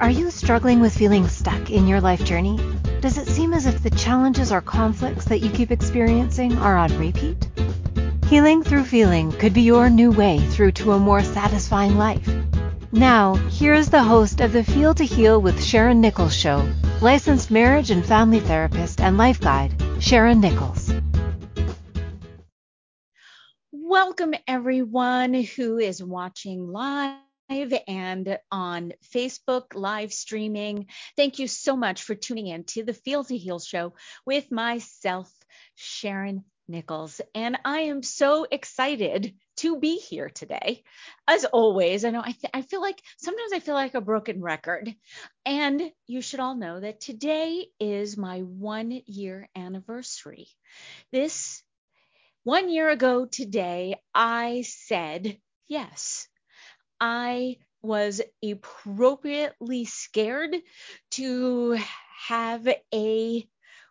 Are you struggling with feeling stuck in your life journey? Does it seem as if the challenges or conflicts that you keep experiencing are on repeat? Healing through feeling could be your new way through to a more satisfying life. Now, here is the host of the Feel to Heal with Sharon Nichols show, licensed marriage and family therapist and life guide, Sharon Nichols. Welcome, everyone who is watching live and on Facebook live streaming. Thank you so much for tuning in to the Feel to Heal show with myself, Sharon Nichols. And I am so excited to be here today. As always, I know I, th- I feel like sometimes I feel like a broken record. And you should all know that today is my one year anniversary. This one year ago today, I said yes I was appropriately scared to have a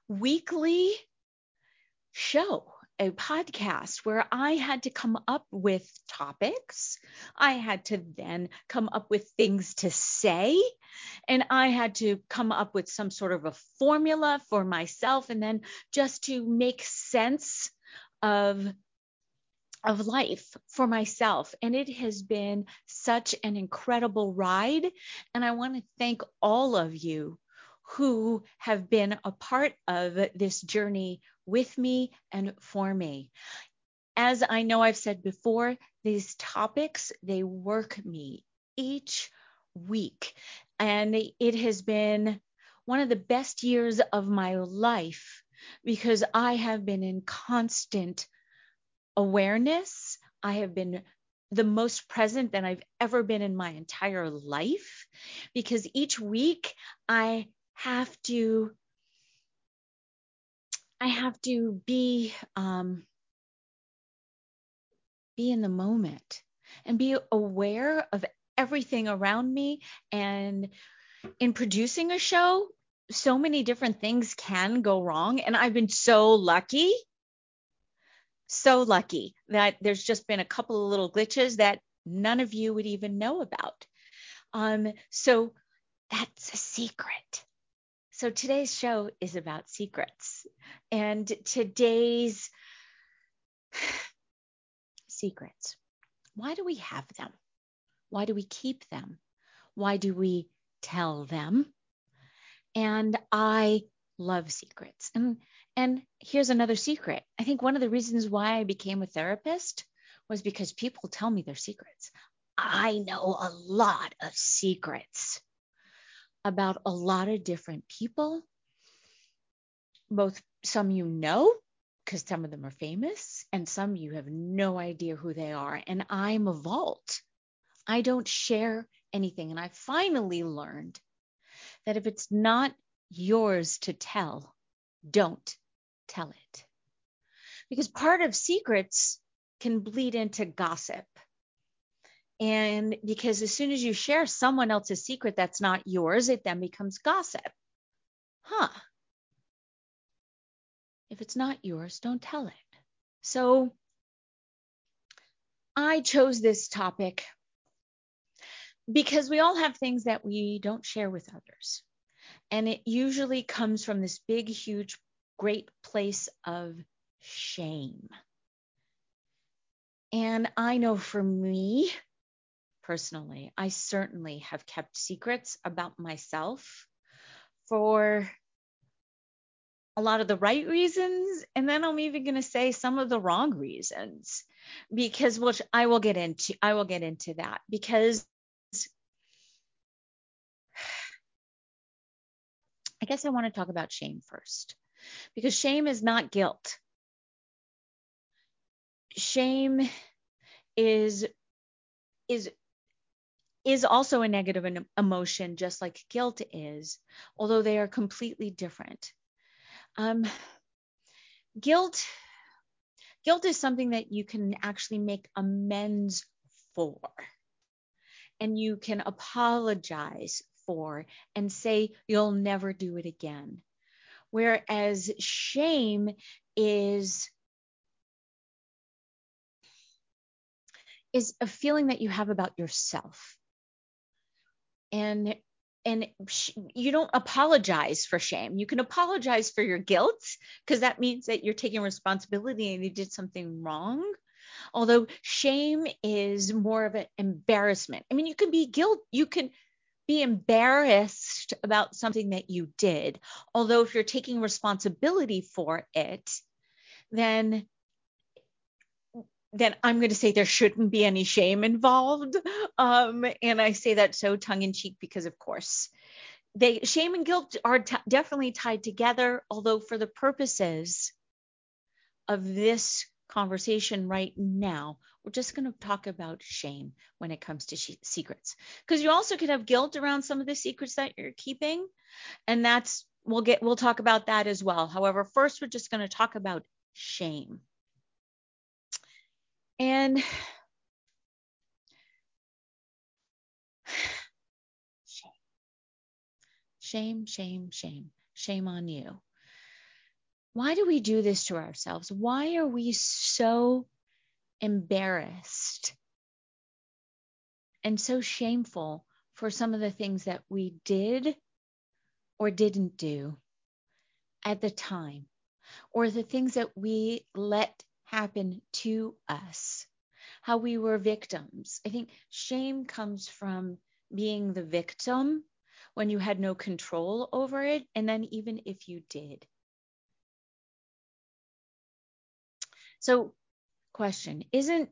weekly show, a podcast where I had to come up with topics. I had to then come up with things to say, and I had to come up with some sort of a formula for myself, and then just to make sense of of life for myself. And it has been such an incredible ride. And I want to thank all of you who have been a part of this journey with me and for me. As I know I've said before, these topics, they work me each week. And it has been one of the best years of my life because I have been in constant awareness. I have been the most present than I've ever been in my entire life because each week I have to I have to be um, be in the moment and be aware of everything around me and in producing a show so many different things can go wrong and I've been so lucky so lucky that there's just been a couple of little glitches that none of you would even know about. Um, so that's a secret. So today's show is about secrets. And today's secrets. Why do we have them? Why do we keep them? Why do we tell them? And I love secrets. And and here's another secret. I think one of the reasons why I became a therapist was because people tell me their secrets. I know a lot of secrets about a lot of different people, both some you know, because some of them are famous, and some you have no idea who they are. And I'm a vault. I don't share anything. And I finally learned that if it's not yours to tell, don't tell it. Because part of secrets can bleed into gossip. And because as soon as you share someone else's secret that's not yours, it then becomes gossip. Huh. If it's not yours, don't tell it. So I chose this topic because we all have things that we don't share with others. And it usually comes from this big, huge great place of shame. And I know for me personally, I certainly have kept secrets about myself for a lot of the right reasons. And then I'm even going to say some of the wrong reasons because which I will get into, I will get into that because I guess I want to talk about shame first because shame is not guilt. Shame is is is also a negative emotion just like guilt is, although they are completely different. Um, guilt guilt is something that you can actually make amends for and you can apologize for and say you'll never do it again. Whereas shame is is a feeling that you have about yourself. And and sh- you don't apologize for shame. You can apologize for your guilt because that means that you're taking responsibility and you did something wrong. Although shame is more of an embarrassment. I mean, you can be guilt, you can be embarrassed about something that you did. Although if you're taking responsibility for it, then then I'm going to say there shouldn't be any shame involved. Um, and I say that so tongue in cheek because, of course, they shame and guilt are t- definitely tied together. Although for the purposes of this conversation right now, we're just going to talk about shame when it comes to secrets. Because you also could have guilt around some of the secrets that you're keeping, and that's we'll get we'll talk about that as well. However, first we're just going to talk about shame. And shame, shame, shame, shame on you. Why do we do this to ourselves? Why are we so embarrassed and so shameful for some of the things that we did or didn't do at the time, or the things that we let happen to us, how we were victims. I think shame comes from being the victim when you had no control over it, and then even if you did. So, question Isn't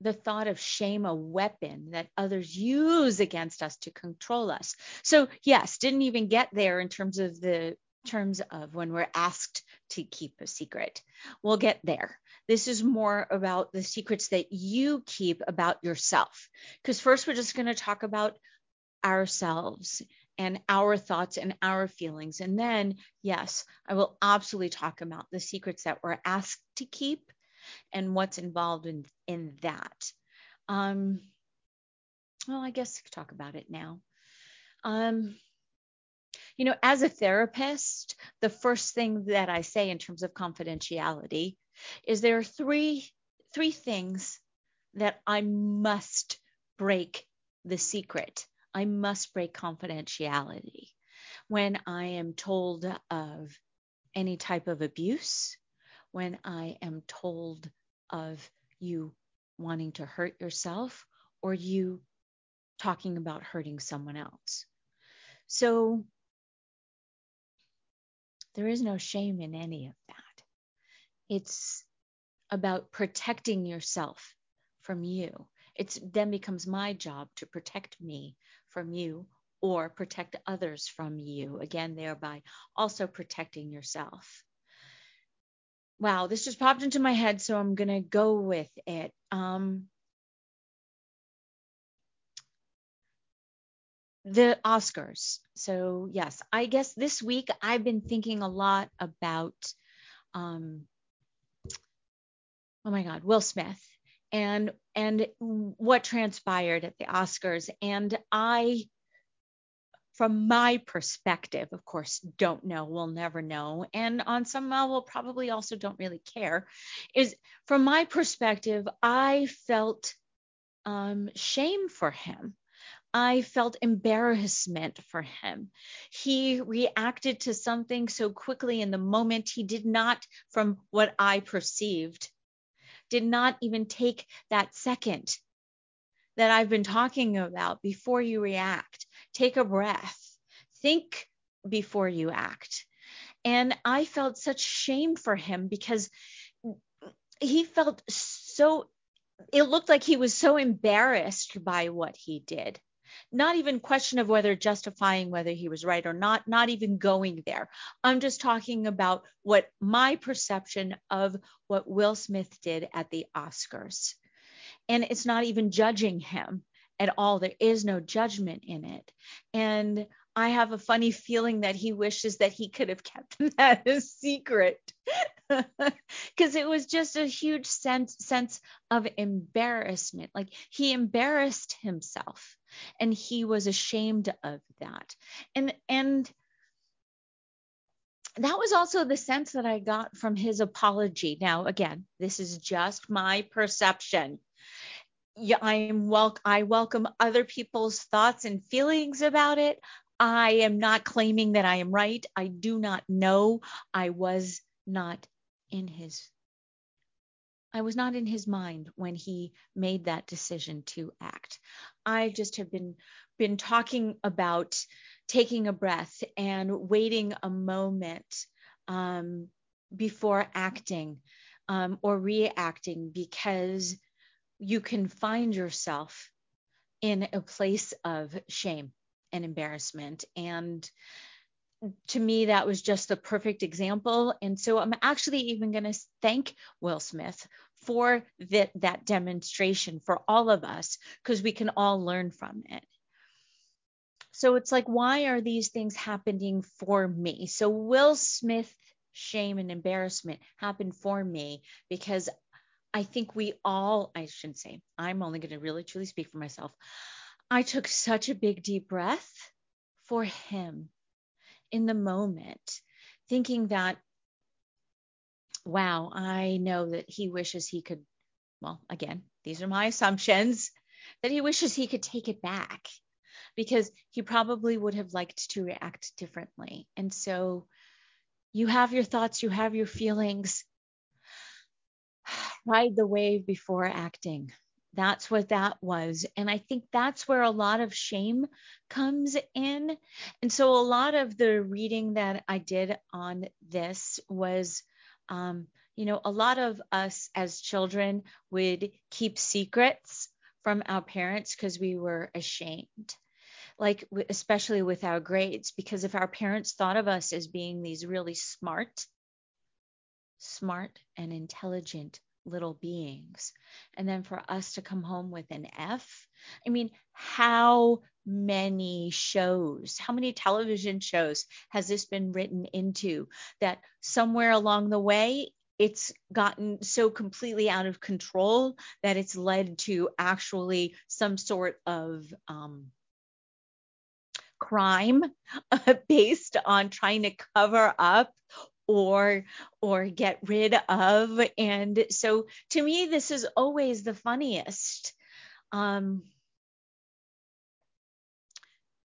the thought of shame a weapon that others use against us to control us? So, yes, didn't even get there in terms of the terms of when we're asked to keep a secret. We'll get there. This is more about the secrets that you keep about yourself. Because first, we're just going to talk about ourselves and our thoughts and our feelings. And then, yes, I will absolutely talk about the secrets that we're asked to keep and what's involved in, in that. Um, well, I guess I talk about it now. Um, you know, as a therapist, the first thing that I say in terms of confidentiality is there are three three things that I must break the secret. I must break confidentiality. When I am told of any type of abuse, when I am told of you wanting to hurt yourself or you talking about hurting someone else. So there is no shame in any of that. It's about protecting yourself from you. It then becomes my job to protect me from you or protect others from you. Again, thereby also protecting yourself. Wow, this just popped into my head, so I'm going to go with it. Um, the Oscars. So, yes, I guess this week I've been thinking a lot about, um, oh my God, Will Smith and and what transpired at the Oscars. And I, from my perspective, of course, don't know. We'll never know. And on some level, probably also don't really care. Is from my perspective, I felt um, shame for him I felt embarrassment for him. He reacted to something so quickly in the moment. He did not, from what I perceived, did not even take that second that I've been talking about before you react. Take a breath, think before you act. And I felt such shame for him because he felt so, it looked like he was so embarrassed by what he did not even question of whether justifying whether he was right or not, not even going there. I'm just talking about what my perception of what Will Smith did at the Oscars. And it's not even judging him at all. There is no judgment in it. And I have a funny feeling that he wishes that he could have kept that a secret because it was just a huge sense sense of embarrassment. Like he embarrassed himself and he was ashamed of that. And and that was also the sense that I got from his apology. Now, again, this is just my perception yeah, I'm wel- I welcome other people's thoughts and feelings about it. I am not claiming that I am right. I do not know. I was not in his I was not in his mind when he made that decision to act. I just have been been talking about taking a breath and waiting a moment um, before acting um, or reacting because you can find yourself in a place of shame and embarrassment and to me, that was just the perfect example. And so I'm actually even going to thank Will Smith for that, that demonstration for all of us, because we can all learn from it. So it's like, why are these things happening for me? So Will Smith shame and embarrassment happened for me because I think we all, I shouldn't say, I'm only going to really truly speak for myself. I took such a big deep breath for him in the moment, thinking that, wow, I know that he wishes he could, well, again, these are my assumptions, that he wishes he could take it back because he probably would have liked to react differently. And so you have your thoughts, you have your feelings. Ride the wave before acting. That's what that was. And I think that's where a lot of shame comes in. And so a lot of the reading that I did on this was, um, you know, a lot of us as children would keep secrets from our parents because we were ashamed like especially with our grades because if our parents thought of us as being these really smart smart and intelligent little beings. And then for us to come home with an F, I mean, how many shows, how many television shows has this been written into that somewhere along the way it's gotten so completely out of control that it's led to actually some sort of um, crime based on trying to cover up or or get rid of. And so to me this is always the funniest. Um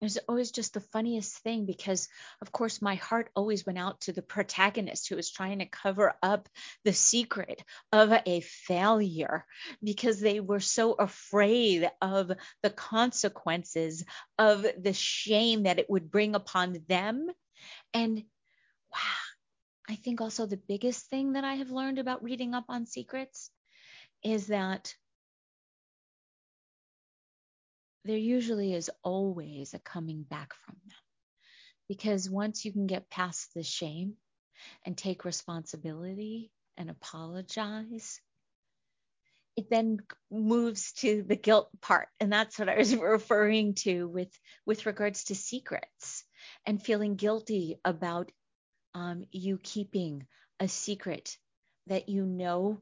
it's always just the funniest thing because of course my heart always went out to the protagonist who was trying to cover up the secret of a failure because they were so afraid of the consequences of the shame that it would bring upon them. And wow I think also the biggest thing that I have learned about reading up on secrets is that there usually is always a coming back from them. Because once you can get past the shame and take responsibility and apologize, it then moves to the guilt part and that's what i was referring to with with regards to secrets and feeling guilty about um, you keeping a secret that you know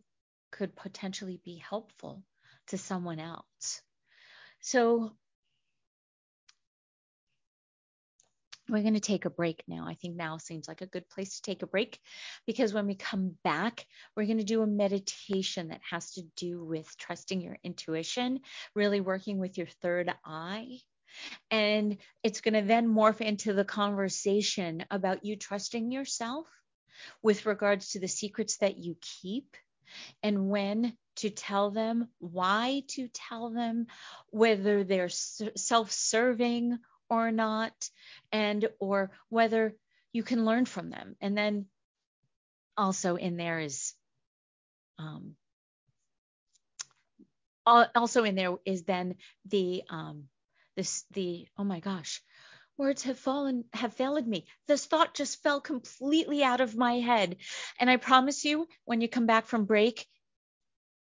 could potentially be helpful to someone else. So we're going to take a break now. I think now seems like a good place to take a break because when we come back, we're going to do a meditation that has to do with trusting your intuition, really working with your third eye and it's going to then morph into the conversation about you trusting yourself with regards to the secrets that you keep and when to tell them, why to tell them, whether they're self-serving or not, and or whether you can learn from them. And then also in there is um, also in there is then the um, this the oh my gosh words have fallen have failed me this thought just fell completely out of my head and i promise you when you come back from break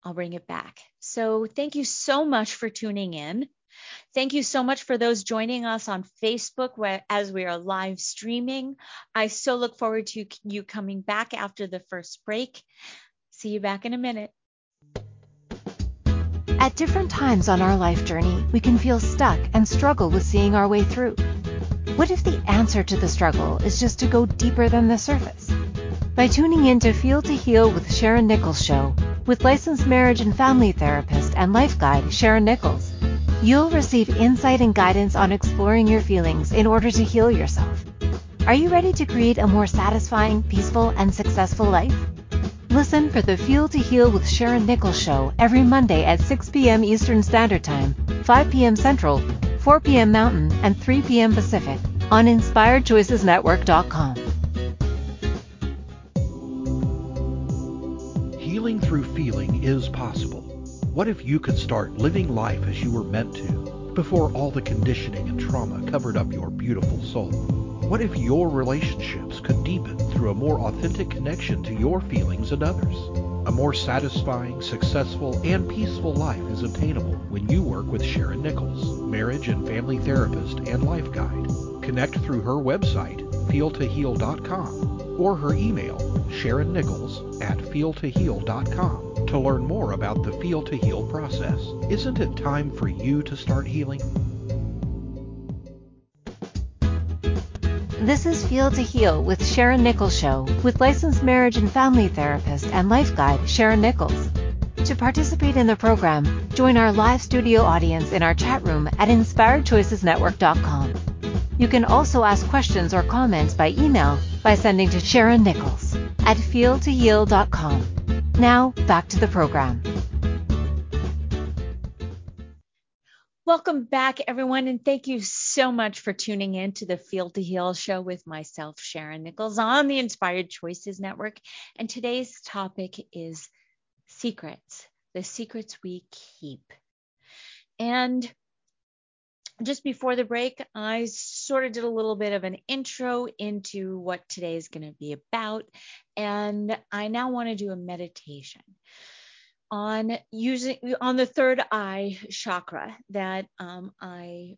i'll bring it back so thank you so much for tuning in Thank you so much for those joining us on Facebook where, as we are live streaming. I so look forward to you coming back after the first break. See you back in a minute. At different times on our life journey, we can feel stuck and struggle with seeing our way through. What if the answer to the struggle is just to go deeper than the surface? By tuning in to Feel to Heal with Sharon Nichols Show, with licensed marriage and family therapist and life guide Sharon Nichols, You'll receive insight and guidance on exploring your feelings in order to heal yourself. Are you ready to create a more satisfying, peaceful, and successful life? Listen for the Feel to Heal with Sharon Nichols show every Monday at 6 p.m. Eastern Standard Time, 5 p.m. Central, 4 p.m. Mountain, and 3 p.m. Pacific on InspiredChoicesNetwork.com. Healing through feeling is possible. What if you could start living life as you were meant to before all the conditioning and trauma covered up your beautiful soul? What if your relationships could deepen through a more authentic connection to your feelings and others? A more satisfying, successful, and peaceful life is obtainable when you work with Sharon Nichols, marriage and family therapist and life guide. Connect through her website, feeltoheal.com, or her email, sharonnichols at feeltoheal.com to learn more about the Feel to Heal process. Isn't it time for you to start healing? This is Feel to Heal with Sharon Nichols Show with licensed marriage and family therapist and life guide Sharon Nichols. To participate in the program, join our live studio audience in our chat room at inspiredchoicesnetwork.com. You can also ask questions or comments by email by sending to Sharon Nichols at feeltoheal.com. Now, back to the program. Welcome back, everyone, and thank you so much for tuning in to the Feel to Heal show with myself, Sharon Nichols, on the Inspired Choices Network. And today's topic is secrets, the secrets we keep. And just before the break, I sort of did a little bit of an intro into what today is going to be about. And I now want to do a meditation on using on the third eye chakra that um, I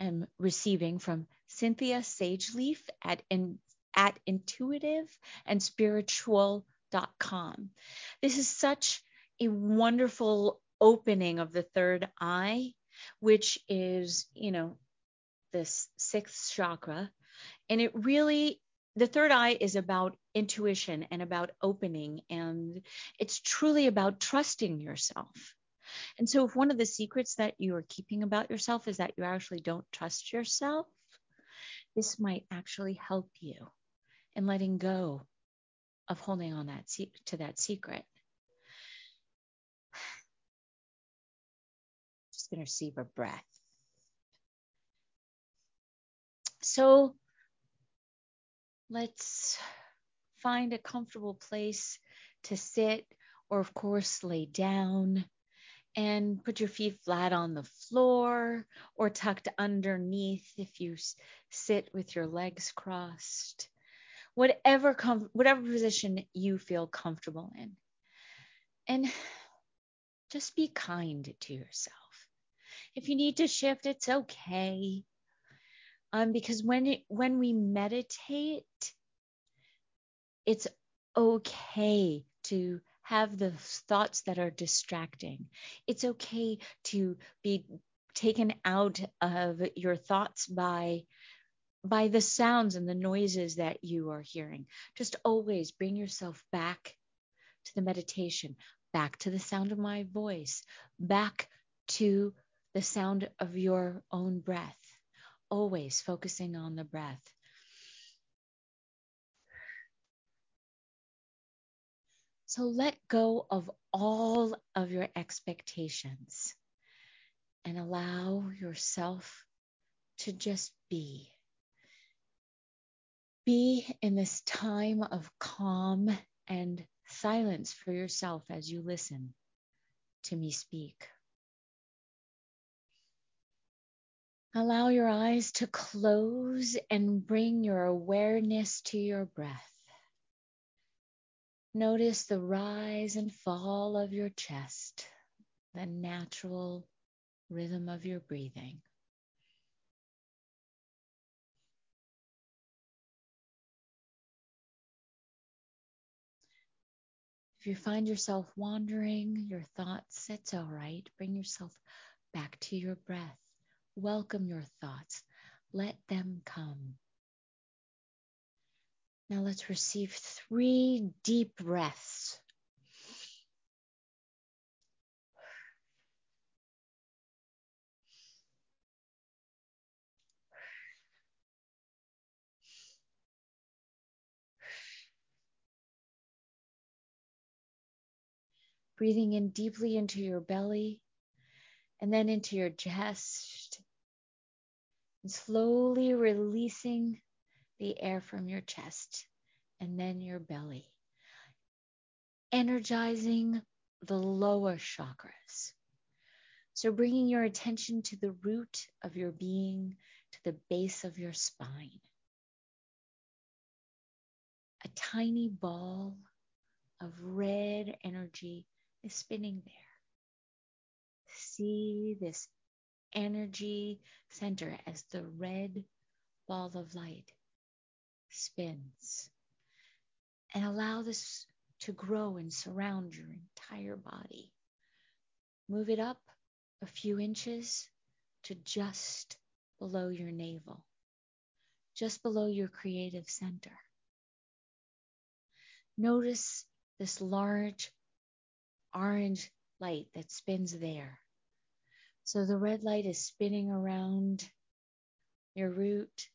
am receiving from Cynthia Sageleaf at in, at intuitive and spiritual.com. This is such a wonderful opening of the third eye which is, you know, this sixth chakra. And it really, the third eye is about intuition and about opening, and it's truly about trusting yourself. And so, if one of the secrets that you are keeping about yourself is that you actually don't trust yourself, this might actually help you in letting go of holding on that to that secret. just going to receive a breath. So let's find a comfortable place to sit, or of course, lay down and put your feet flat on the floor or tucked underneath if you sit with your legs crossed. Whatever com- whatever position you feel comfortable in. And just be kind to yourself. If you need to shift, it's okay. Um, because when it, when we meditate, it's okay to have the thoughts that are distracting. It's okay to be taken out of your thoughts by by the sounds and the noises that you are hearing. Just always bring yourself back to the meditation, back to the sound of my voice, back to the sound of your own breath, always focusing on the breath. So let go of all of your expectations and allow yourself to just be. Be in this time of calm and silence for yourself as you listen to me speak. Allow your eyes to close and bring your awareness to your breath. Notice the rise and fall of your chest, the natural rhythm of your breathing. If you find yourself wandering your thoughts, it's all right. Bring yourself back to your breath. Welcome your thoughts. Let them come. Now let's receive three deep breaths. Breathing in deeply into your belly and then into your chest and slowly releasing the air from your chest and then your belly, energizing the lower chakras. So, bringing your attention to the root of your being, to the base of your spine. A tiny ball of red energy is spinning there. See this energy center as the red ball of light spins. And allow this to grow and surround your entire body. Move it up a few inches to just below your navel, just below your creative center. Notice this large orange light that spins there. So the red light is spinning around your root.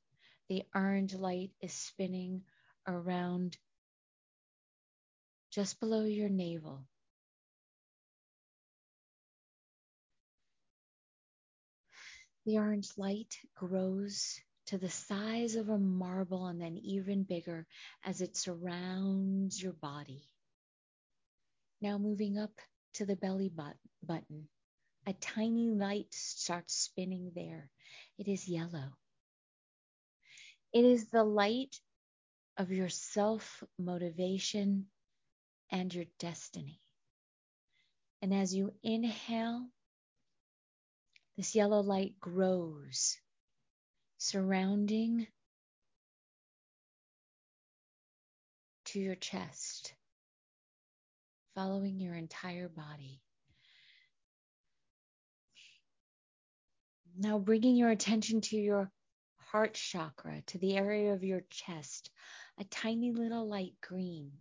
The orange light is spinning around just below your navel. The orange light grows to the size of a marble and then even bigger as it surrounds your body. Now moving up to the belly button. A tiny light starts spinning there. It is yellow. It is the light of your self motivation and your destiny. And as you inhale, this yellow light grows, surrounding to your chest, following your entire body. Now, bringing your attention to your heart chakra, to the area of your chest, a tiny little light green,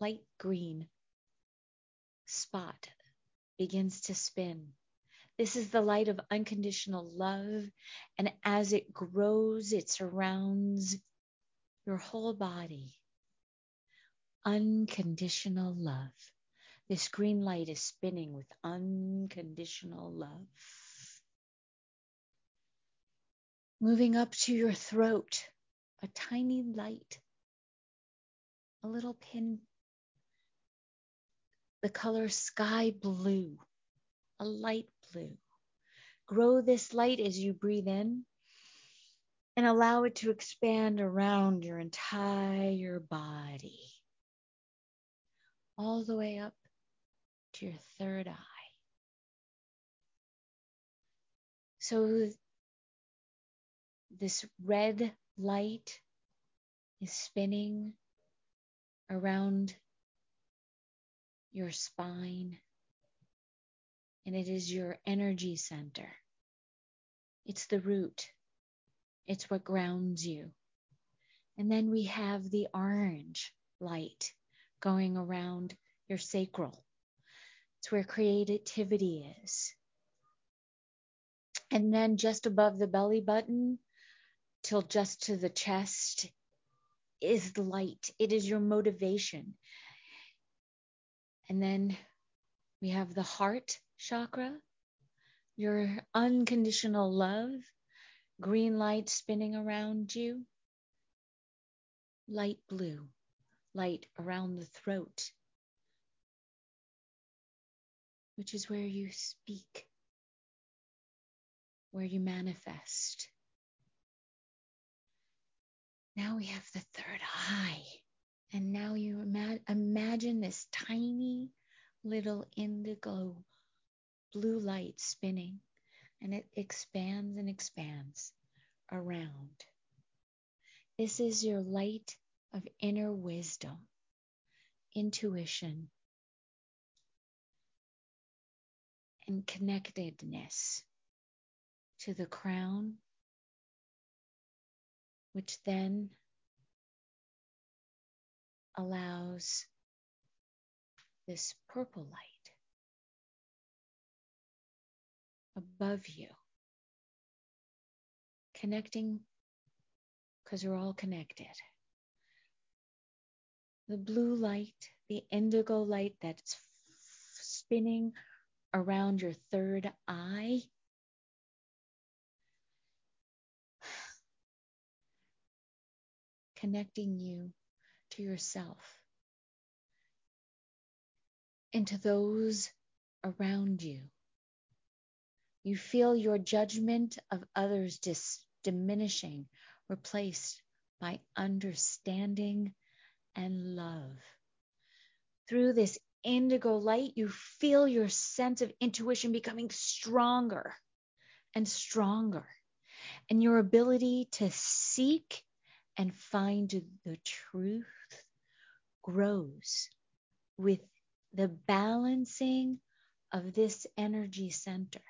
light green spot begins to spin. This is the light of unconditional love. And as it grows, it surrounds your whole body. Unconditional love. This green light is spinning with unconditional love. Moving up to your throat, a tiny light, a little pin, the color sky blue, a light blue. Grow this light as you breathe in and allow it to expand around your entire body, all the way up to your third eye. So, this red light is spinning around your spine and it is your energy center. It's the root, it's what grounds you. And then we have the orange light going around your sacral. It's where creativity is. And then just above the belly button, till just to the chest, is light. It is your motivation. And then we have the heart chakra, your unconditional love, green light spinning around you, light blue, light around the throat, which is where you speak, where you manifest. Now we have the third eye. And now you ima- imagine this tiny little indigo blue light spinning and it expands and expands around. This is your light of inner wisdom, intuition, and connectedness to the crown, which then allows this purple light above you. Connecting because we're all connected. The blue light, the indigo light that spinning around your third eye. Connecting you to yourself and to those around you. You feel your judgment of others dis- diminishing, replaced by understanding and love. Through this indigo light, you feel your sense of intuition becoming stronger and stronger, and your ability to seek and find the truth grows with the balancing of this energy center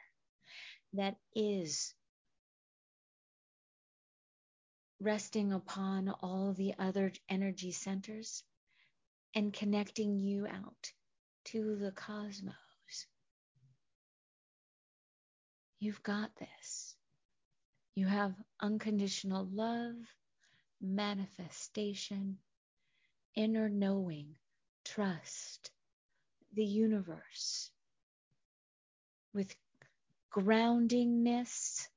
that is resting upon all the other energy centers and connecting you out to the cosmos. You've got this. You have unconditional love, manifestation, inner knowing, trust, the universe with groundingness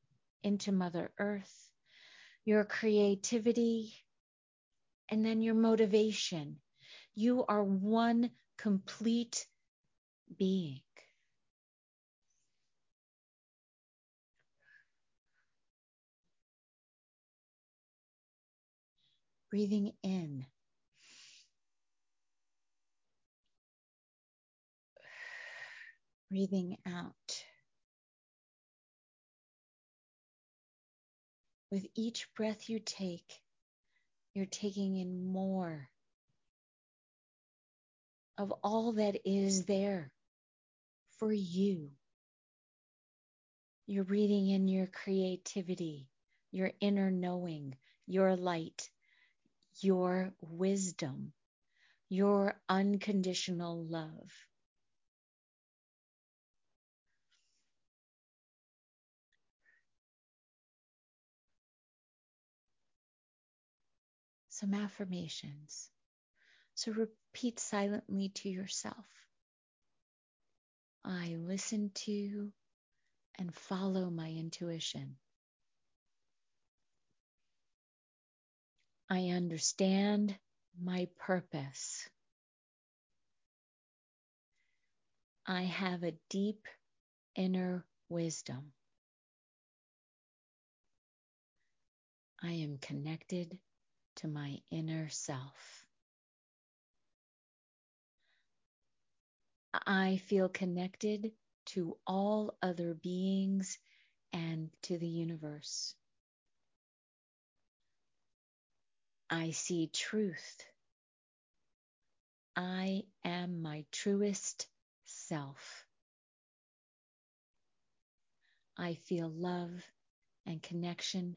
into Mother Earth, your creativity, and then your motivation. You are one complete being. Breathing in. Breathing out. With each breath you take, you're taking in more of all that is there for you. You're breathing in your creativity, your inner knowing, your light, your wisdom, your unconditional love. some affirmations. So repeat silently to yourself I listen to and follow my intuition. I understand my purpose. I have a deep inner wisdom. I am connected to my inner self. I feel connected to all other beings and to the universe. I see truth. I am my truest self. I feel love and connection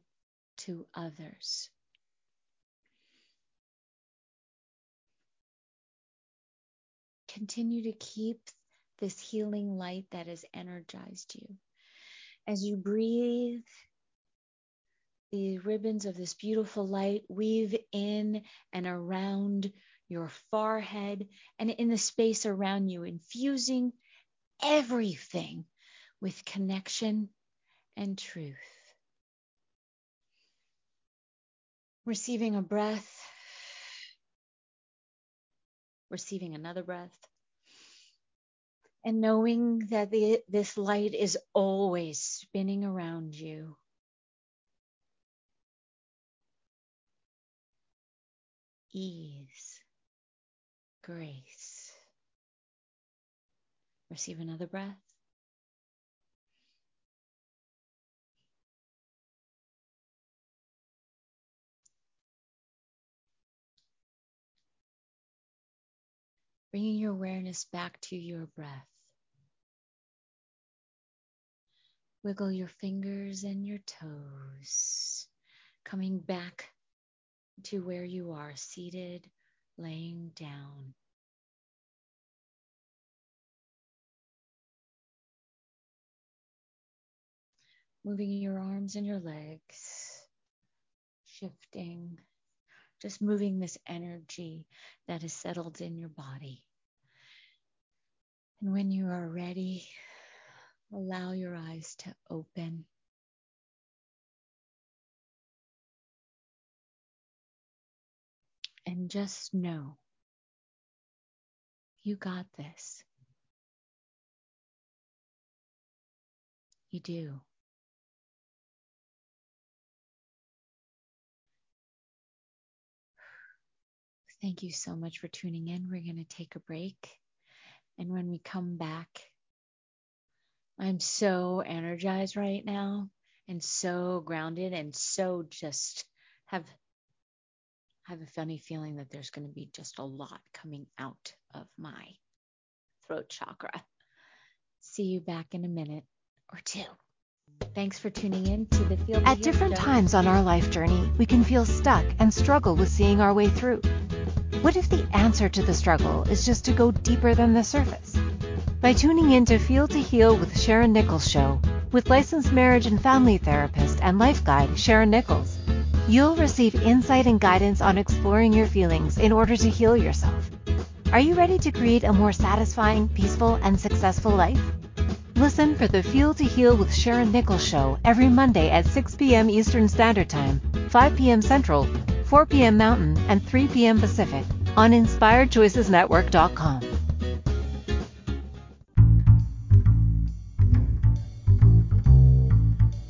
to others. continue to keep this healing light that has energized you. As you breathe, the ribbons of this beautiful light weave in and around your forehead and in the space around you, infusing everything with connection and truth. Receiving a breath receiving another breath, and knowing that the, this light is always spinning around you. Ease, grace. Receive another breath. bringing your awareness back to your breath. Wiggle your fingers and your toes, coming back to where you are seated, laying down. Moving your arms and your legs, shifting just moving this energy that is settled in your body. And when you are ready, allow your eyes to open. And just know you got this. You do. Thank you so much for tuning in. We're going to take a break. And when we come back, I'm so energized right now and so grounded and so just have have a funny feeling that there's going to be just a lot coming out of my throat chakra. See you back in a minute or two. Thanks for tuning in to the Field. At different show. times on our life journey, we can feel stuck and struggle with seeing our way through. What if the answer to the struggle is just to go deeper than the surface? By tuning in to Feel to Heal with Sharon Nichols Show, with licensed marriage and family therapist and life guide Sharon Nichols, you'll receive insight and guidance on exploring your feelings in order to heal yourself. Are you ready to create a more satisfying, peaceful, and successful life? Listen for the Feel to Heal with Sharon Nichols show every Monday at 6 p.m. Eastern Standard Time, 5 p.m. Central, 4 p.m. Mountain, and 3 p.m. Pacific on InspiredChoicesNetwork.com.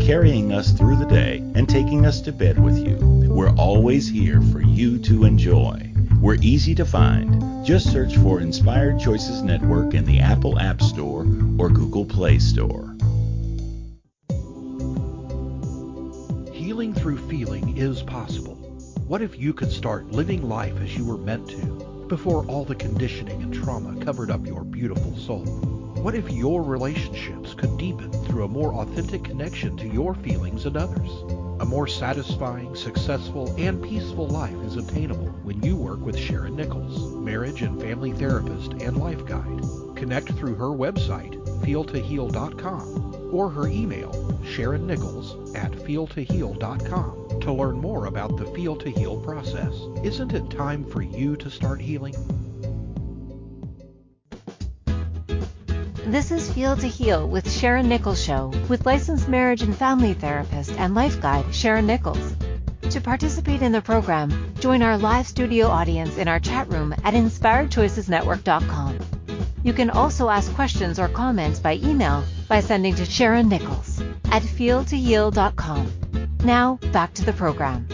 carrying us through the day, and taking us to bed with you, we're always here for you to enjoy. We're easy to find. Just search for Inspired Choices Network in the Apple App Store or Google Play Store. Healing through feeling is possible. What if you could start living life as you were meant to? before all the conditioning and trauma covered up your beautiful soul? What if your relationships could deepen through a more authentic connection to your feelings and others? A more satisfying, successful, and peaceful life is attainable when you work with Sharon Nichols, marriage and family therapist and life guide. Connect through her website, feeltoheal.com, or her email, sharonnichols at feeltoheal.com to learn more about the Feel to Heal process. Isn't it time for you to start healing? This is Feel to Heal with Sharon Nichols Show with licensed marriage and family therapist and life guide Sharon Nichols. To participate in the program, join our live studio audience in our chat room at inspiredchoicesnetwork.com. You can also ask questions or comments by email by sending to Sharon Nichols at feeltoheal.com. Now, back to the program.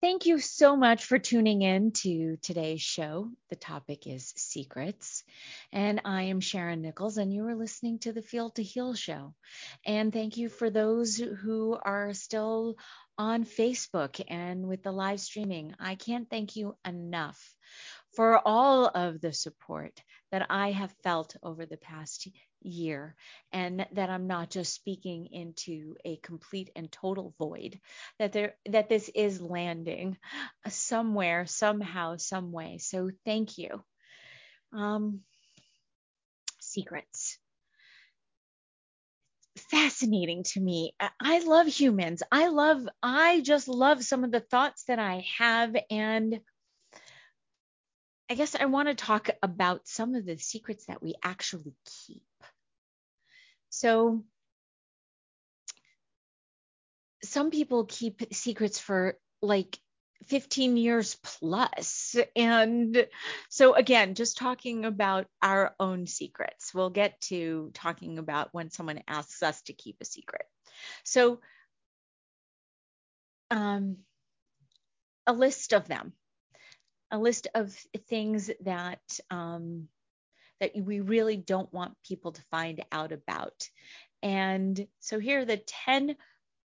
Thank you so much for tuning in to today's show. The topic is secrets. And I am Sharon Nichols, and you are listening to the Feel to Heal show. And thank you for those who are still on Facebook and with the live streaming. I can't thank you enough for all of the support that I have felt over the past year and that I'm not just speaking into a complete and total void that there that this is landing somewhere somehow some way. So thank you. Um secrets. Fascinating to me. I love humans. I love I just love some of the thoughts that I have and I guess I want to talk about some of the secrets that we actually keep. So, some people keep secrets for like 15 years plus. And so, again, just talking about our own secrets. We'll get to talking about when someone asks us to keep a secret. So, um, a list of them a list of things that um, that we really don't want people to find out about. And so here are the 10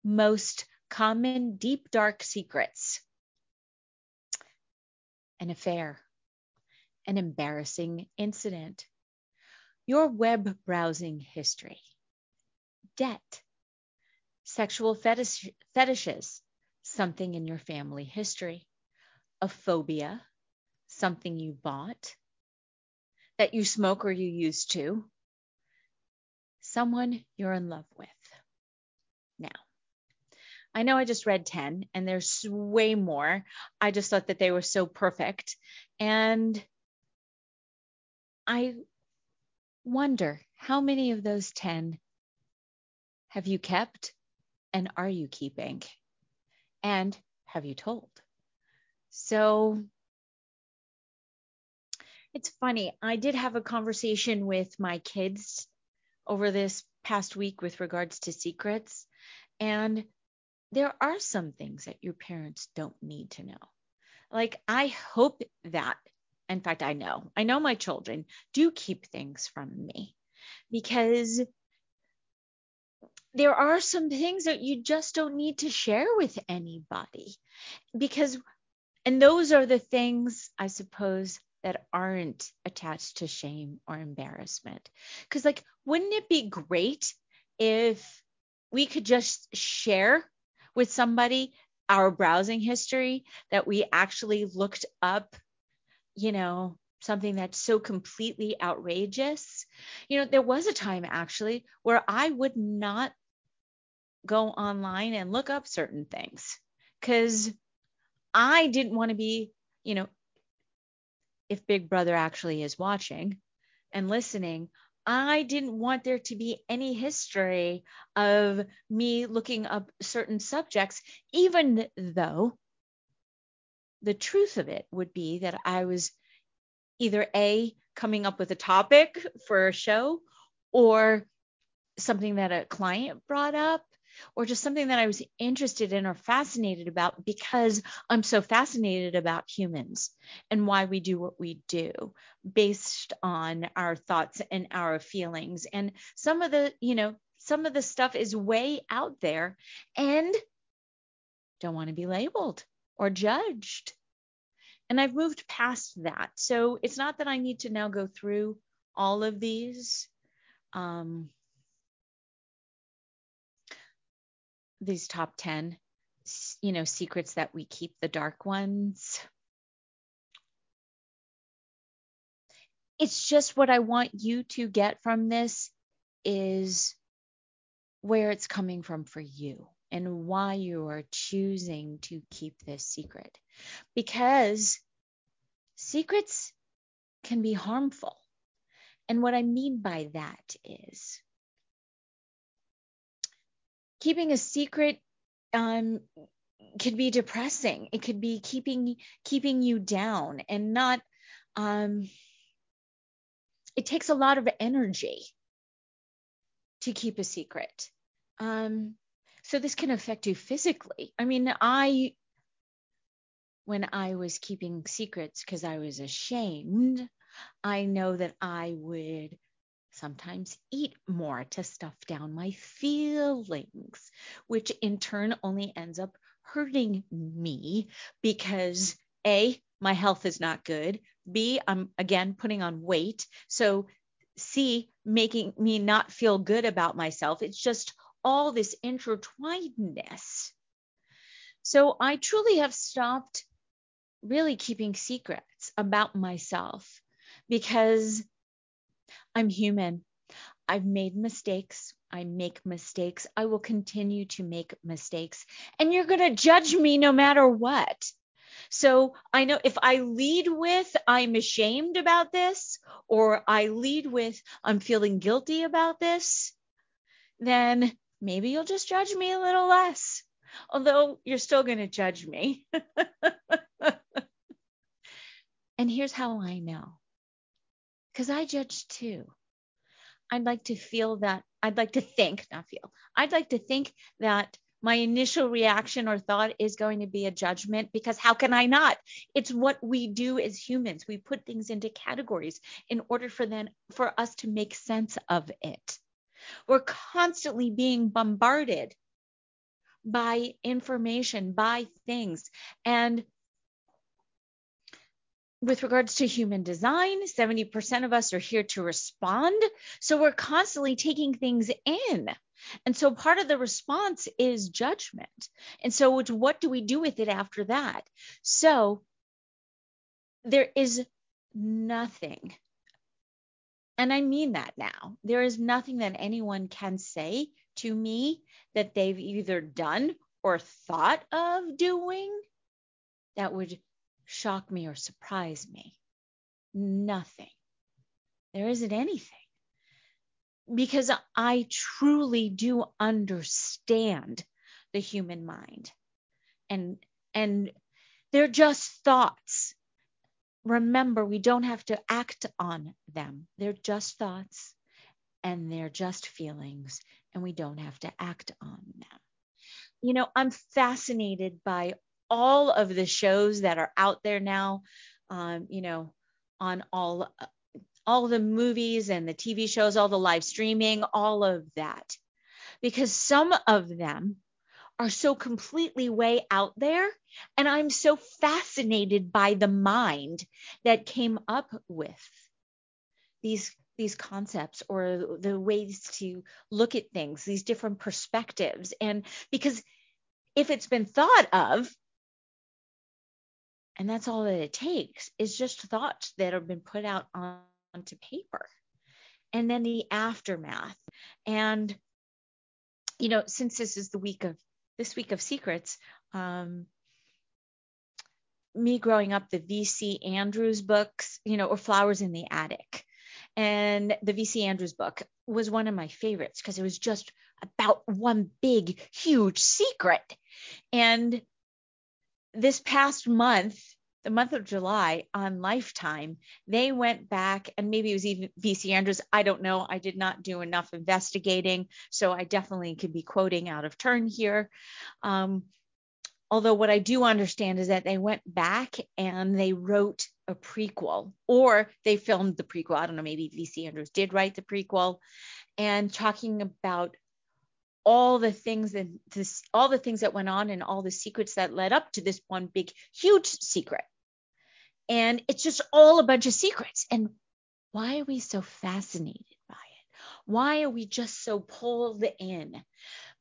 most common deep dark secrets. An affair, an embarrassing incident, your web browsing history, debt, sexual fetish, fetishes, something in your family history, a phobia, something you bought, that you smoke or you used to, someone you're in love with. Now, I know I just read 10 and there's way more. I just thought that they were so perfect. And I wonder how many of those 10 have you kept and are you keeping? And have you told? So it's funny. I did have a conversation with my kids over this past week with regards to secrets. And there are some things that your parents don't need to know. Like, I hope that, in fact, I know, I know my children do keep things from me because there are some things that you just don't need to share with anybody because and those are the things i suppose that aren't attached to shame or embarrassment because like wouldn't it be great if we could just share with somebody our browsing history that we actually looked up you know something that's so completely outrageous. You know, there was a time actually where I would not go online and look up certain things because I didn't want to be, you know, if Big Brother actually is watching and listening, I didn't want there to be any history of me looking up certain subjects, even though the truth of it would be that I was either A, coming up with a topic for a show or something that a client brought up or just something that I was interested in or fascinated about because I'm so fascinated about humans and why we do what we do based on our thoughts and our feelings. And some of the, you know, some of the stuff is way out there and don't want to be labeled or judged. And I've moved past that. So it's not that I need to now go through all of these. Um, these top 10 you know secrets that we keep the dark ones. It's just what i want you to get from this is where it's coming from for you and why you are choosing to keep this secret. Because secrets can be harmful. And what i mean by that is keeping a secret um, could be depressing. It could be keeping keeping you down and not. Um, it takes a lot of energy to keep a secret. Um, so this can affect you physically. I mean, I when I was keeping secrets because I was ashamed, I know that I would sometimes eat more to stuff down my feelings, which in turn only ends up hurting me because A, my health is not good. B, I'm again putting on weight. So C, making me not feel good about myself. It's just all this intertwinedness. So I truly have stopped really keeping secrets about myself because I'm human. I've made mistakes. I make mistakes. I will continue to make mistakes. And you're going to judge me no matter what. So I know if I lead with, I'm ashamed about this, or I lead with, I'm feeling guilty about this, then maybe you'll just judge me a little less. Although you're still going to judge me. and here's how I know because I judge too. I'd like to feel that, I'd like to think, not feel, I'd like to think that my initial reaction or thought is going to be a judgment because how can I not? It's what we do as humans. We put things into categories in order for then for us to make sense of it. We're constantly being bombarded by information, by things. And with regards to human design, 70% of us are here to respond. So we're constantly taking things in. And so part of the response is judgment. And so what do we do with it after that? So there is nothing, and I mean that now, there is nothing that anyone can say to me that they've either done or thought of doing that would shock me or surprise me. Nothing. There isn't anything. Because I truly do understand the human mind. And and they're just thoughts. Remember, we don't have to act on them. They're just thoughts and they're just feelings, and we don't have to act on them. You know, I'm fascinated by all of the shows that are out there now, um, you know, on all all the movies and the TV shows, all the live streaming, all of that. Because some of them are so completely way out there. And I'm so fascinated by the mind that came up with these these concepts or the ways to look at things, these different perspectives. And because if it's been thought of, and that's all that it takes, is just thoughts that have been put out on, onto paper. And then the aftermath. And, you know, since this is the week of this week of secrets, um, me growing up, the VC Andrews books, you know, or Flowers in the Attic. And the VC Andrews book was one of my favorites because it was just about one big, huge secret. And this past month, the month of July on Lifetime, they went back and maybe it was even VC Andrews. I don't know. I did not do enough investigating. So I definitely could be quoting out of turn here. Um, although what I do understand is that they went back and they wrote a prequel or they filmed the prequel. I don't know, maybe VC Andrews did write the prequel and talking about all the things that this, all the things that went on and all the secrets that led up to this one big huge secret and it's just all a bunch of secrets. And why are we so fascinated by it? Why are we just so pulled in?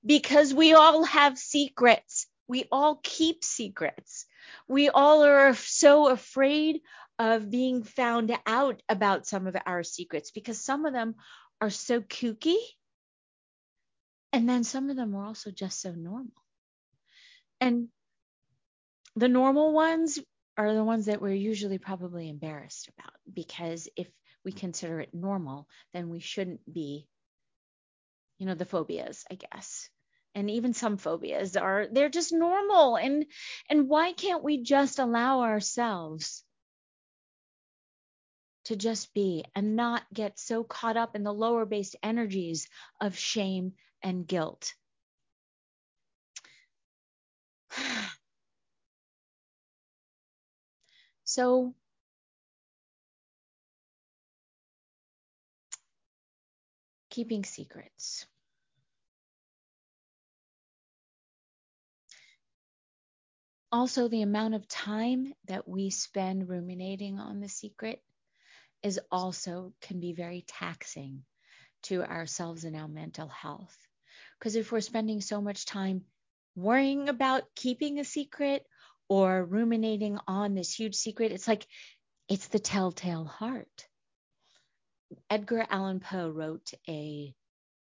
Because we all have secrets. We all keep secrets. We all are so afraid of being found out about some of our secrets because some of them are so kooky. And then some of them were also just so normal. And the normal ones are the ones that we're usually probably embarrassed about because if we consider it normal, then we shouldn't be, you know, the phobias, I guess. And even some phobias are they're just normal and and why can't we just allow ourselves to just be and not get so caught up in the lower based energies of shame and guilt? So keeping secrets. Also, the amount of time that we spend ruminating on the secret is also can be very taxing to ourselves and our mental health. Because if we're spending so much time worrying about keeping a secret or ruminating on this huge secret. It's like it's the telltale heart. Edgar Allan Poe wrote a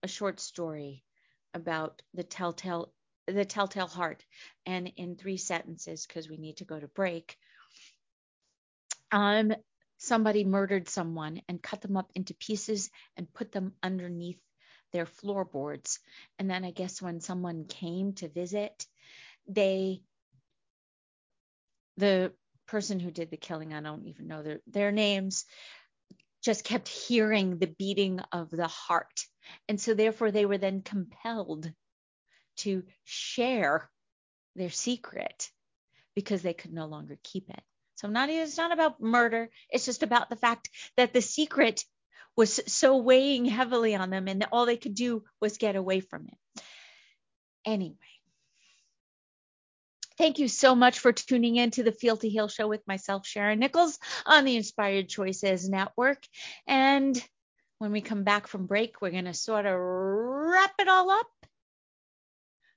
a short story about the telltale the telltale heart and in three sentences because we need to go to break um somebody murdered someone and cut them up into pieces and put them underneath their floorboards and then i guess when someone came to visit they the person who did the killing, I don't even know their, their names, just kept hearing the beating of the heart. And so, therefore, they were then compelled to share their secret because they could no longer keep it. So, not it's not about murder. It's just about the fact that the secret was so weighing heavily on them, and all they could do was get away from it. Anyway, Thank you so much for tuning in to the Feel to Heal show with myself, Sharon Nichols, on the Inspired Choices Network. And When we come back from break, we're going to sort of wrap it all up.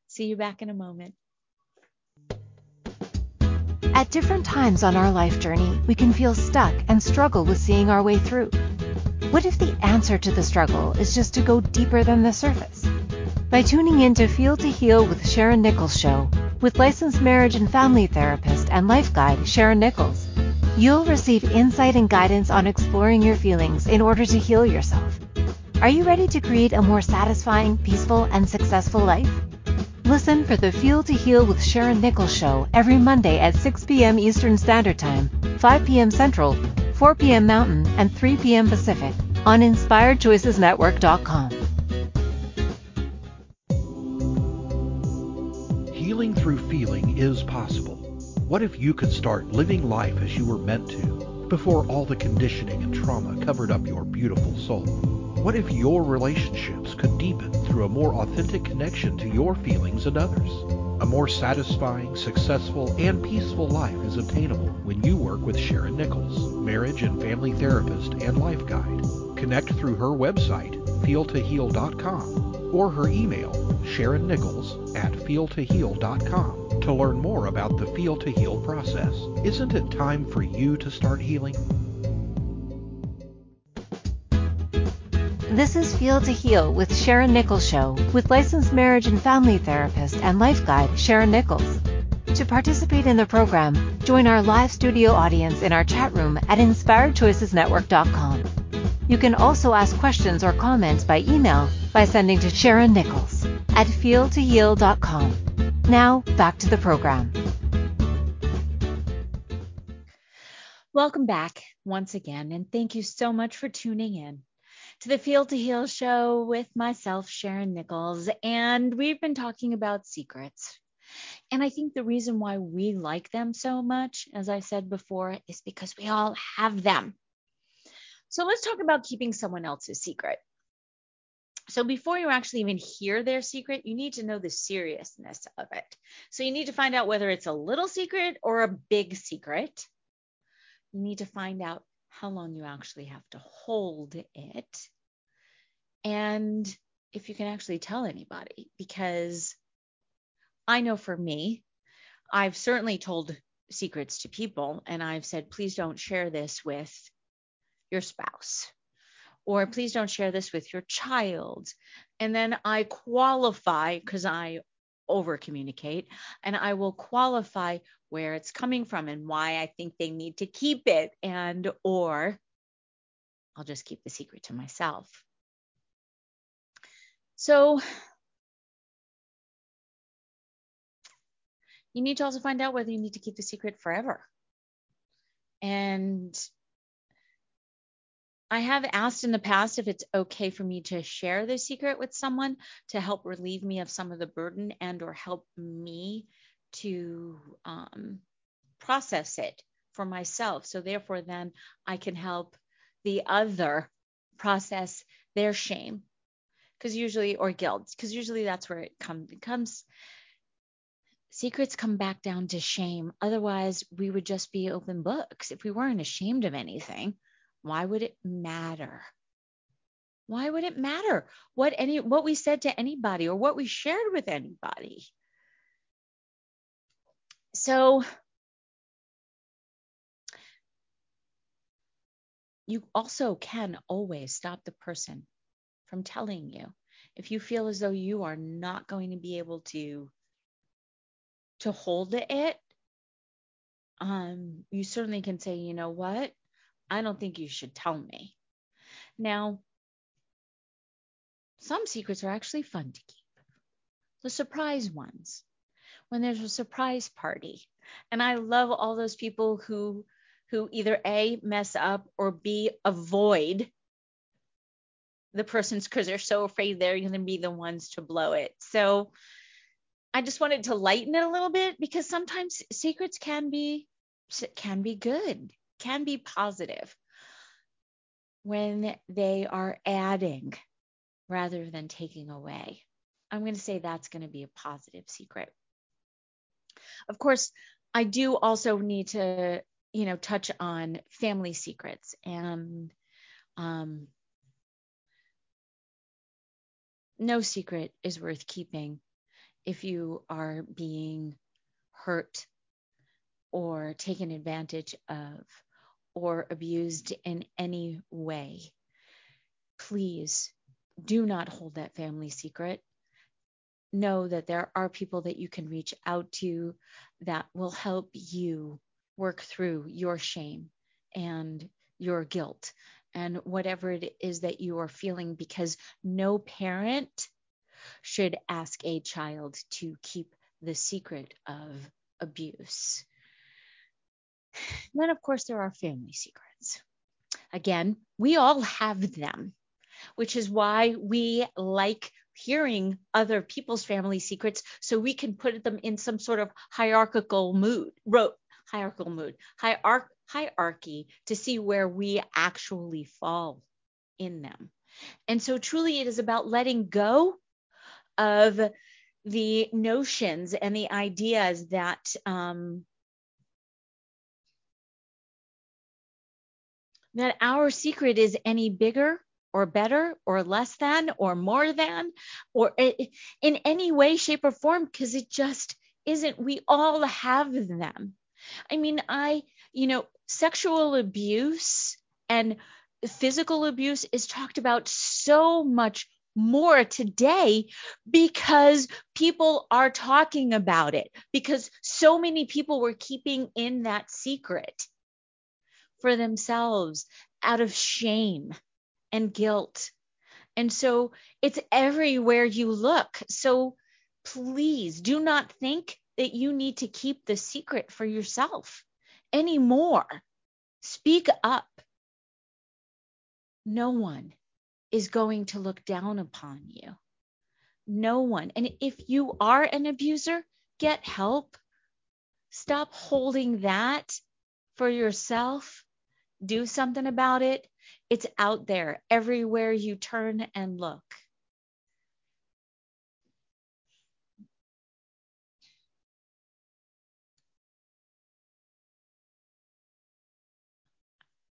See you back in a moment. At different times on our life journey, we can feel stuck and struggle with seeing our way through. What if the answer to the struggle is just to go deeper than the surface? By tuning in to Feel to Heal with Sharon Nichols show with licensed marriage and family therapist and life guide Sharon Nichols, you'll receive insight and guidance on exploring your feelings in order to heal yourself. Are you ready to create a more satisfying, peaceful, and successful life? Listen for the Feel to Heal with Sharon Nichols show every Monday at 6 p.m. Eastern Standard Time, 5 p.m. Central, 4 p.m. Mountain, and 3 p.m. Pacific on InspiredChoicesNetwork.com. Healing through feeling is possible. What if you could start living life as you were meant to before all the conditioning and trauma covered up your beautiful soul? What if your relationships could deepen through a more authentic connection to your feelings and others? A more satisfying, successful, and peaceful life is obtainable when you work with Sharon Nichols, marriage and family therapist and life guide. Connect through her website, feeltoheal.com, or her email, sharonnichols at feeltoheal.com, to learn more about the Feel to Heal process. Isn't it time for you to start healing? This is Feel to Heal with Sharon Nichols Show with licensed marriage and family therapist and life guide Sharon Nichols. To participate in the program, join our live studio audience in our chat room at inspiredchoicesnetwork.com. You can also ask questions or comments by email by sending to Sharon Nichols at feeltoheal.com. Now, back to the program. Welcome back once again, and thank you so much for tuning in to the Feel to Heal show with myself, Sharon Nichols. And we've been talking about secrets. And I think the reason why we like them so much, as I said before, is because we all have them. So let's talk about keeping someone else's secret. So before you actually even hear their secret, you need to know the seriousness of it. So you need to find out whether it's a little secret or a big secret. You need to find out how long you actually have to hold it and if you can actually tell anybody. Because I know for me, I've certainly told secrets to people and I've said, please don't share this with your spouse or please don't share this with your child. And then I qualify because I over communicate and I will qualify where it's coming from and why I think they need to keep it and or I'll just keep the secret to myself. So you need to also find out whether you need to keep the secret forever. And I have asked in the past if it's okay for me to share the secret with someone to help relieve me of some of the burden and or help me to um, process it for myself. So therefore, then I can help the other process their shame. Because usually or guilt because usually that's where it it comes. Secrets come back down to shame. Otherwise we would just be open books if we weren't ashamed of anything why would it matter why would it matter what any what we said to anybody or what we shared with anybody so you also can always stop the person from telling you. If you feel as though you are not going to be able to to hold it, um, you certainly can say, you know what? I don't think you should tell me. Now, some secrets are actually fun to keep. The surprise ones. When there's a surprise party. And I love all those people who who either A mess up or B avoid the person's because they're so afraid they're going to be the ones to blow it. So I just wanted to lighten it a little bit because sometimes secrets can be can be good, can be positive when they are adding rather than taking away. I'm going to say that's going to be a positive secret. Of course, I do also need to, you know, touch on family secrets and um, no secret is worth keeping if you are being hurt or taken advantage of or abused in any way. Please do not hold that family secret. Know that there are people that you can reach out to that will help you work through your shame and your guilt and whatever it is that you are feeling because no parent should ask a child to keep the secret of abuse. Then, of course, there are family secrets. Again, we all have them, which is why we like hearing other people's family secrets so we can put them in some sort of hierarchical mood, ro- hierarchical mood, hierarch- hierarchy to see where we actually fall in them. And so, truly, it is about letting go of the notions and the ideas that um, that our secret is any bigger or better or less than or more than or in any way shape or form because it just isn't. We all have them. I mean i you know sexual abuse and physical abuse is talked about so much more today because people are talking about it because so many people were keeping in that secret for themselves out of shame and guilt. And so it's everywhere you look. So please do not think that you need to keep the secret for yourself anymore. Speak up. No one is going to look down upon you. No one. And if you are an abuser, get help. Stop holding that for yourself do something about it. It's out there everywhere you turn and look.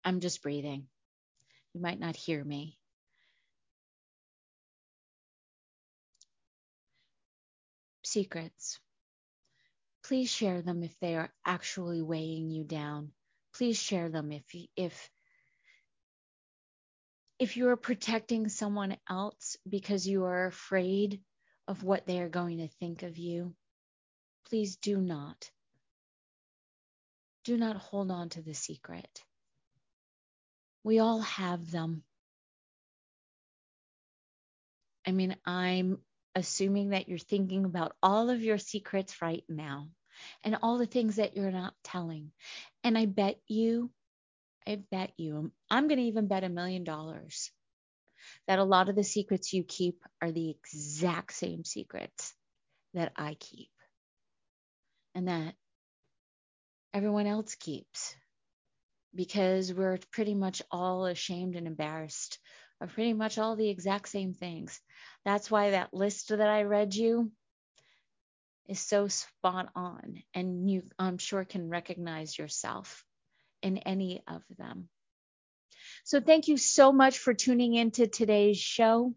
I'm just breathing. You might not hear me. Secrets. Please share them if they are actually weighing you down please share them if if if you are protecting someone else because you are afraid of what they are going to think of you, please do not. Do not hold on to the secret. We all have them. I mean, I'm assuming that you're thinking about all of your secrets right now and all the things that you're not telling. And I bet you, I bet you, I'm going to even bet a million dollars that a lot of the secrets you keep are the exact same secrets that I keep and that everyone else keeps because we're pretty much all ashamed and embarrassed of pretty much all the exact same things. That's why that list that I read you is so spot on and you I'm sure can recognize yourself in any of them. So thank you so much for tuning into today's show.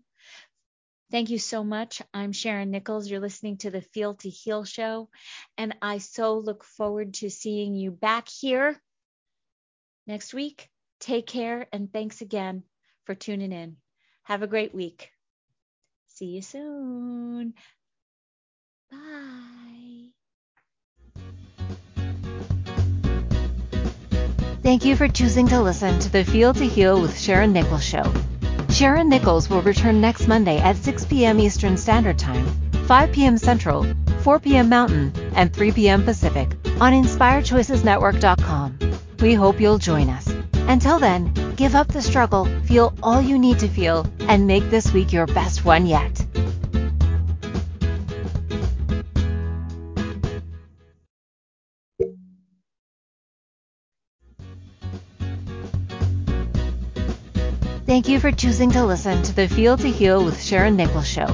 Thank you so much. I'm Sharon Nichols. You're listening to the Feel to Heal show and I so look forward to seeing you back here next week. Take care and thanks again for tuning in. Have a great week. See you soon. Bye. Thank you for choosing to listen to the Feel to Heal with Sharon Nichols show. Sharon Nichols will return next Monday at 6 p.m. Eastern Standard Time, 5 p.m. Central, 4 p.m. Mountain, and 3 p.m. Pacific on InspiredChoicesNetwork.com. We hope you'll join us. Until then, give up the struggle, feel all you need to feel, and make this week your best one yet. Thank you for choosing to listen to the Feel to Heal with Sharon Nichols show.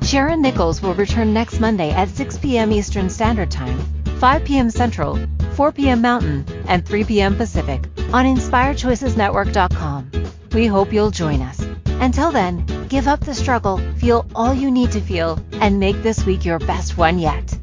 Sharon Nichols will return next Monday at 6 p.m. Eastern Standard Time, 5 p.m. Central, 4 p.m. Mountain, and 3 p.m. Pacific on InspiredChoicesNetwork.com. We hope you'll join us. Until then, Give up the struggle, feel all you need to feel, and make this week your best one yet.